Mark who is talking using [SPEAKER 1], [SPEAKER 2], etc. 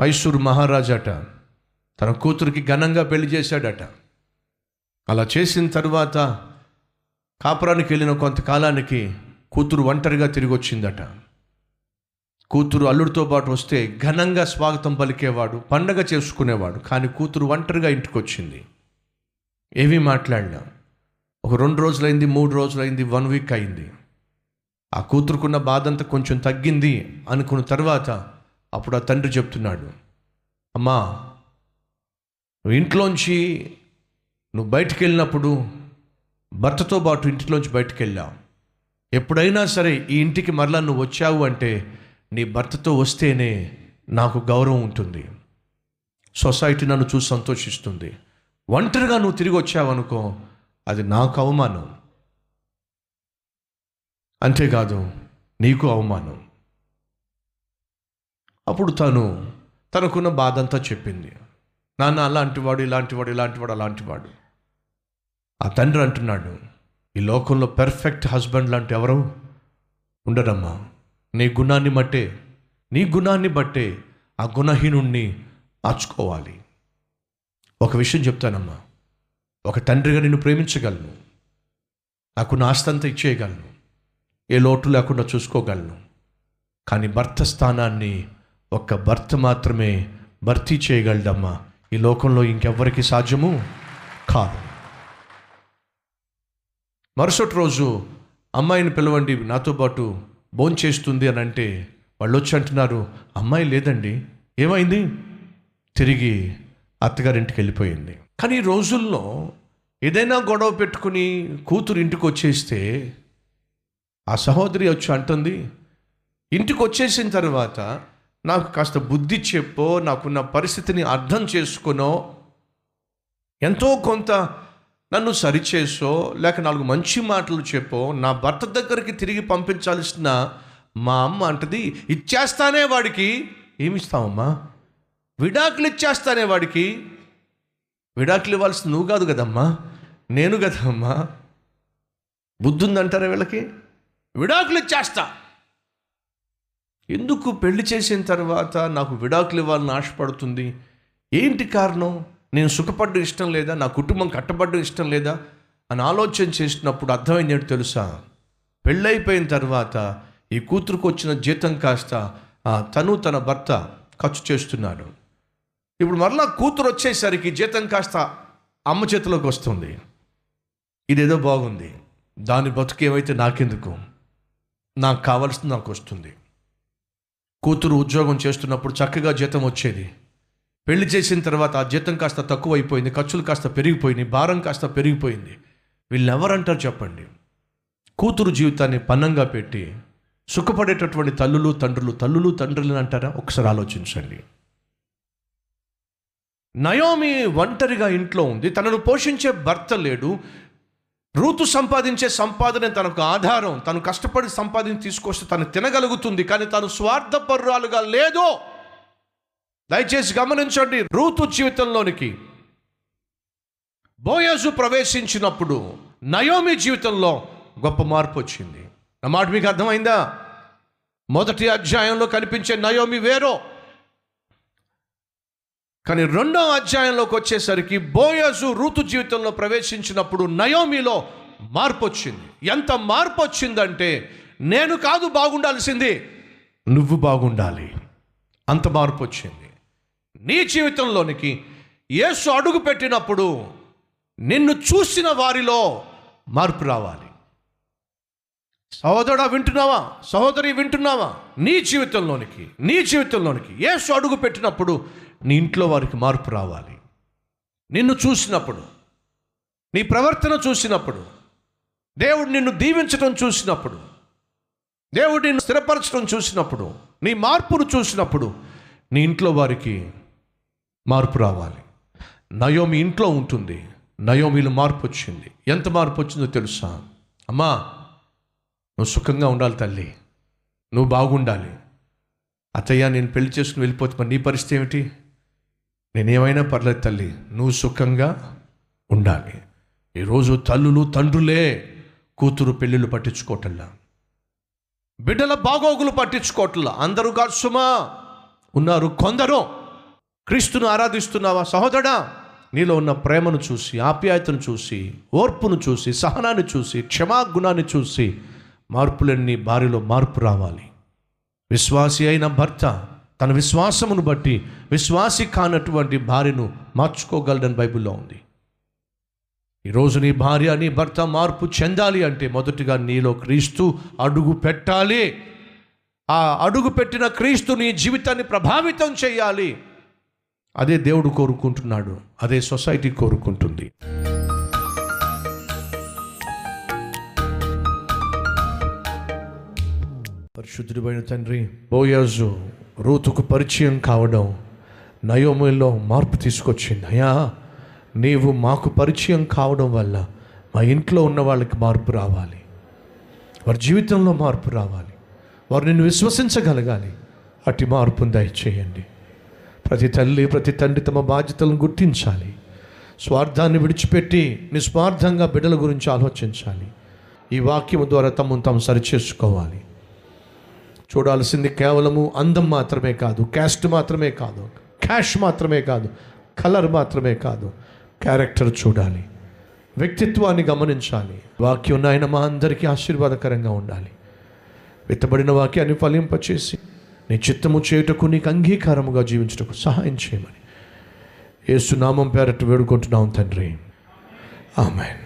[SPEAKER 1] మైసూరు మహారాజాట. తన కూతురికి ఘనంగా పెళ్ళి చేశాడట. అలా చేసిన తర్వాత కాపురానికి వెళ్ళిన కొంతకాలానికి కూతురు ఒంటరిగా తిరిగి వచ్చిందట కూతురు అల్లుడితో పాటు వస్తే ఘనంగా స్వాగతం పలికేవాడు పండగ చేసుకునేవాడు కానీ కూతురు ఒంటరిగా ఇంటికి వచ్చింది ఏమీ మాట్లాడినా ఒక రెండు రోజులైంది మూడు రోజులైంది వన్ వీక్ అయింది. ఆ కూతురుకున్న బాధంతా కొంచెం తగ్గింది అనుకున్న తర్వాత అప్పుడు ఆ తండ్రి చెప్తున్నాడు అమ్మా నువ్వు ఇంట్లోంచి నువ్వు బయటికి వెళ్ళినప్పుడు భర్తతో పాటు ఇంటిలోంచి బయటికి వెళ్ళావు ఎప్పుడైనా సరే ఈ ఇంటికి మరలా నువ్వు వచ్చావు అంటే నీ భర్తతో వస్తేనే నాకు గౌరవం ఉంటుంది. సొసైటీ నన్ను చూసి సంతోషిస్తుంది. ఒంటరిగా నువ్వు తిరిగి వచ్చావనుకో అది నాకు అవమానం. అంతేకాదు నీకు అవమానం. అప్పుడు తను తనకున్న బాధ అంతా చెప్పింది. నాన్న అలాంటివాడు ఇలాంటివాడు ఇలాంటివాడు అలాంటివాడు. ఆ తండ్రి అంటున్నాడు ఈ లోకంలో పెర్ఫెక్ట్ హస్బెండ్ లాంటి ఎవరు ఉండరమ్మా. నీ గుణాన్ని బట్టే నీ గుణాన్ని బట్టే ఆ గుణహీనుణ్ణి మార్చుకోవాలి. ఒక విషయం చెప్తానమ్మా. ఒక తండ్రిగా నిన్ను ప్రేమించగలను. నాకు నాస్తంతా ఇచ్చేయగలను. ఏ లోటు లేకుండా చూసుకోగలను. కానీ భర్త స్థానాన్ని ఒక్క భర్త మాత్రమే భర్తీ చేయగలడమ్మా. ఈ లోకంలో ఇంకెవ్వరికి సాధ్యము కాదు. మరుసటి రోజు అమ్మాయిని పిలవండి నాతో పాటు భోంచేస్తుంది అని అంటే వాళ్ళు వచ్చి అంటున్నారు అమ్మాయి లేదండి ఏమైంది? తిరిగి అత్తగారింటికి వెళ్ళిపోయింది. కానీ ఈ రోజుల్లో ఏదైనా గొడవ పెట్టుకుని కూతురు ఇంటికి వచ్చేస్తే ఆ సహోదరి వచ్చి అంటుంది ఇంటికి వచ్చేసిన తర్వాత నాకు కాస్త బుద్ధి చెప్పో నాకున్న పరిస్థితిని అర్థం చేసుకునో ఎంతో కొంత నన్ను సరిచేసో లేక నాలుగు మంచి మాటలు చెప్పో నా భర్త దగ్గరికి తిరిగి పంపించాల్సిన మా అమ్మ అంటది ఇచ్చేస్తానే వాడికి. ఏమిస్తావమ్మా? విడాకులు ఇచ్చేస్తానే వాడికి. విడాకులు ఇవ్వాల్సింది నువ్వు కాదు కదమ్మా? నేను కదమ్మా? బుద్ధి ఉందంటారా వీళ్ళకి? విడాకులు ఇచ్చేస్తా. ఎందుకు పెళ్ళి చేసిన తర్వాత నాకు విడాకులు ఇవ్వాలని ఆశపడుతుంది? ఏంటి కారణం? నేను సుఖపడ్డం ఇష్టం లేదా? నా కుటుంబం కట్టబడ్డం ఇష్టం లేదా? అని ఆలోచన చేసినప్పుడు అర్థమైంది తెలుసా? పెళ్ళైపోయిన తర్వాత ఈ కూతురుకు వచ్చిన జీతం కాస్త తను తన భర్త ఖర్చు చేస్తున్నాడు. ఇప్పుడు మరలా కూతురు వచ్చేసరికి జీతం కాస్త అమ్మ చేతిలోకి వస్తుంది. ఇదేదో బాగుంది. దాని బతుకేమైతే నాకెందుకు? నాకు కావాల్సింది నాకు వస్తుంది. కూతురు ఉద్యోగం చేస్తున్నప్పుడు చక్కగా జీతం వచ్చేది. పెళ్ళి చేసిన తర్వాత ఆ జీతం కాస్త తక్కువ అయిపోయింది ఖర్చులు కాస్త పెరిగిపోయినాయి భారం కాస్త పెరిగిపోయింది. వీళ్ళు ఎవరంటారు చెప్పండి? కూతురు జీవితాన్ని పన్నంగా పెట్టి సుఖపడేటటువంటి తల్లులు తండ్రులు తల్లులు తండ్రులు అంటారా? ఒకసారి ఆలోచించండి. నయోమి ఒంటరిగా ఇంట్లో ఉంది తనను పోషించే భర్త లేడు రూతు సంపాదించే సంపాదన తనకు ఆధారం. తను కష్టపడి సంపాదించి తీసుకొస్తే తను తినగలుగుతుంది కానీ తను స్వార్థపరురాలుగా లేదు. దయచేసి గమనించండి రూతు జీవితంలోనికి బోయజు ప్రవేశించినప్పుడు నయోమి జీవితంలో గొప్ప మార్పు వచ్చింది. నా మాట మీకు అర్థమైందా? మొదటి అధ్యాయంలో కనిపించే నయోమి వేరో. కానీ రెండో అధ్యాయంలోకి వచ్చేసరికి బోయజు ఋతు జీవితంలో ప్రవేశించినప్పుడు నయోమిలో మార్పు వచ్చింది. ఎంత మార్పు వచ్చిందంటే నేను కాదు బాగుండాల్సింది నువ్వు బాగుండాలి. అంత మార్పు వచ్చింది. నీ జీవితంలోనికి యేసు అడుగు పెట్టినప్పుడు నిన్ను చూసిన వారిలో మార్పు రావాలి. సహోదరుడా వింటున్నావా? సహోదరి వింటున్నావా? నీ జీవితంలోనికి నీ జీవితంలోనికి యేసు అడుగు పెట్టినప్పుడు నీ ఇంట్లో వారికి మార్పు రావాలి. నిన్ను చూసినప్పుడు నీ ప్రవర్తన చూసినప్పుడు దేవుడు నిన్ను దీవించడం చూసినప్పుడు దేవుడు నిన్ను స్థిరపరచడం చూసినప్పుడు నీ మార్పును చూసినప్పుడు నీ ఇంట్లో వారికి మార్పు రావాలి. నయోమి ఇంట్లో ఉంటుంది. నయోమిలో మార్పు వచ్చింది. ఎంత మార్పు వచ్చిందో తెలుసా? అమ్మా నువ్వు సుఖంగా ఉండాలి తల్లి. నువ్వు బాగుండాలి. అత్తయ్య నేను పెళ్ళి చేసుకుని వెళ్ళిపోతే మరి నీ పరిస్థితి ఏమిటి? నేనేమైనా పర్లేదు తల్లి నువ్వు సుఖంగా ఉండాలి. ఈరోజు తల్లులు తండ్రులే కూతురు పెళ్ళిళ్ళు పట్టించుకోవటంలా. బిడ్డల బాగోగులు పట్టించుకోవట్లా. అందరూ కాదు సుమా ఉన్నారు కొందరు. క్రీస్తును ఆరాధిస్తున్నావా సహోదరా నీలో ఉన్న ప్రేమను చూసి ఆప్యాయతను చూసి ఓర్పును చూసి సహనాన్ని చూసి క్షమాగుణాన్ని చూసి మార్పులన్నీ భార్యలో మార్పు రావాలి. విశ్వాసి అయిన భర్త తన విశ్వాసమును బట్టి విశ్వాసి కానటువంటి భార్యను మార్చుకోగలడని బైబిల్లో ఉంది. ఈరోజు నీ భార్య నీ భర్త మార్పు చెందాలి అంటే మొదటిగా నీలో క్రీస్తు అడుగు పెట్టాలి. ఆ అడుగు పెట్టిన క్రీస్తు నీ జీవితాన్ని ప్రభావితం చేయాలి. అదే దేవుడు కోరుకుంటున్నాడు. అదే సొసైటీ కోరుకుంటుంది. పరిశుద్ధుడైన తండ్రి బోయాజు రూతుకు పరిచయం కావడం నయోమిలో మార్పు తీసుకొచ్చింది. అయ్యా నీవు మాకు పరిచయం కావడం వల్ల మా ఇంట్లో ఉన్న వాళ్ళకి మార్పు రావాలి. వారి జీవితంలో మార్పు రావాలి. వారు నిన్ను విశ్వసించగలగాలి. అటు మార్పును దయచేయండి. ప్రతి తల్లి ప్రతి తండ్రి తమ బాధ్యతలను గుర్తించాలి. స్వార్థాన్ని విడిచిపెట్టి నిస్వార్థంగా బిడ్డల గురించి ఆలోచించాలి. ఈ వాక్యం ద్వారా తమను తాము సరిచేసుకోవాలి. చూడాల్సింది కేవలము అందం మాత్రమే కాదు క్యాస్ట్ మాత్రమే కాదు క్యాష్ మాత్రమే కాదు కలర్ మాత్రమే కాదు. క్యారెక్టర్ చూడాలి వ్యక్తిత్వాన్ని గమనించాలి. వాక్యం నాయన మా అందరికీ ఆశీర్వాదకరంగా ఉండాలి. విత్తబడిన వాక్యాన్ని ఫలింపచేసి నీ చిత్తము చేయుటకు నీకు అంగీకారముగా జీవించటకు సహాయం చేయమని. ఏసునామం పేరట్టు వేడుకుంటున్నాం తండ్రి. ఆమెన్.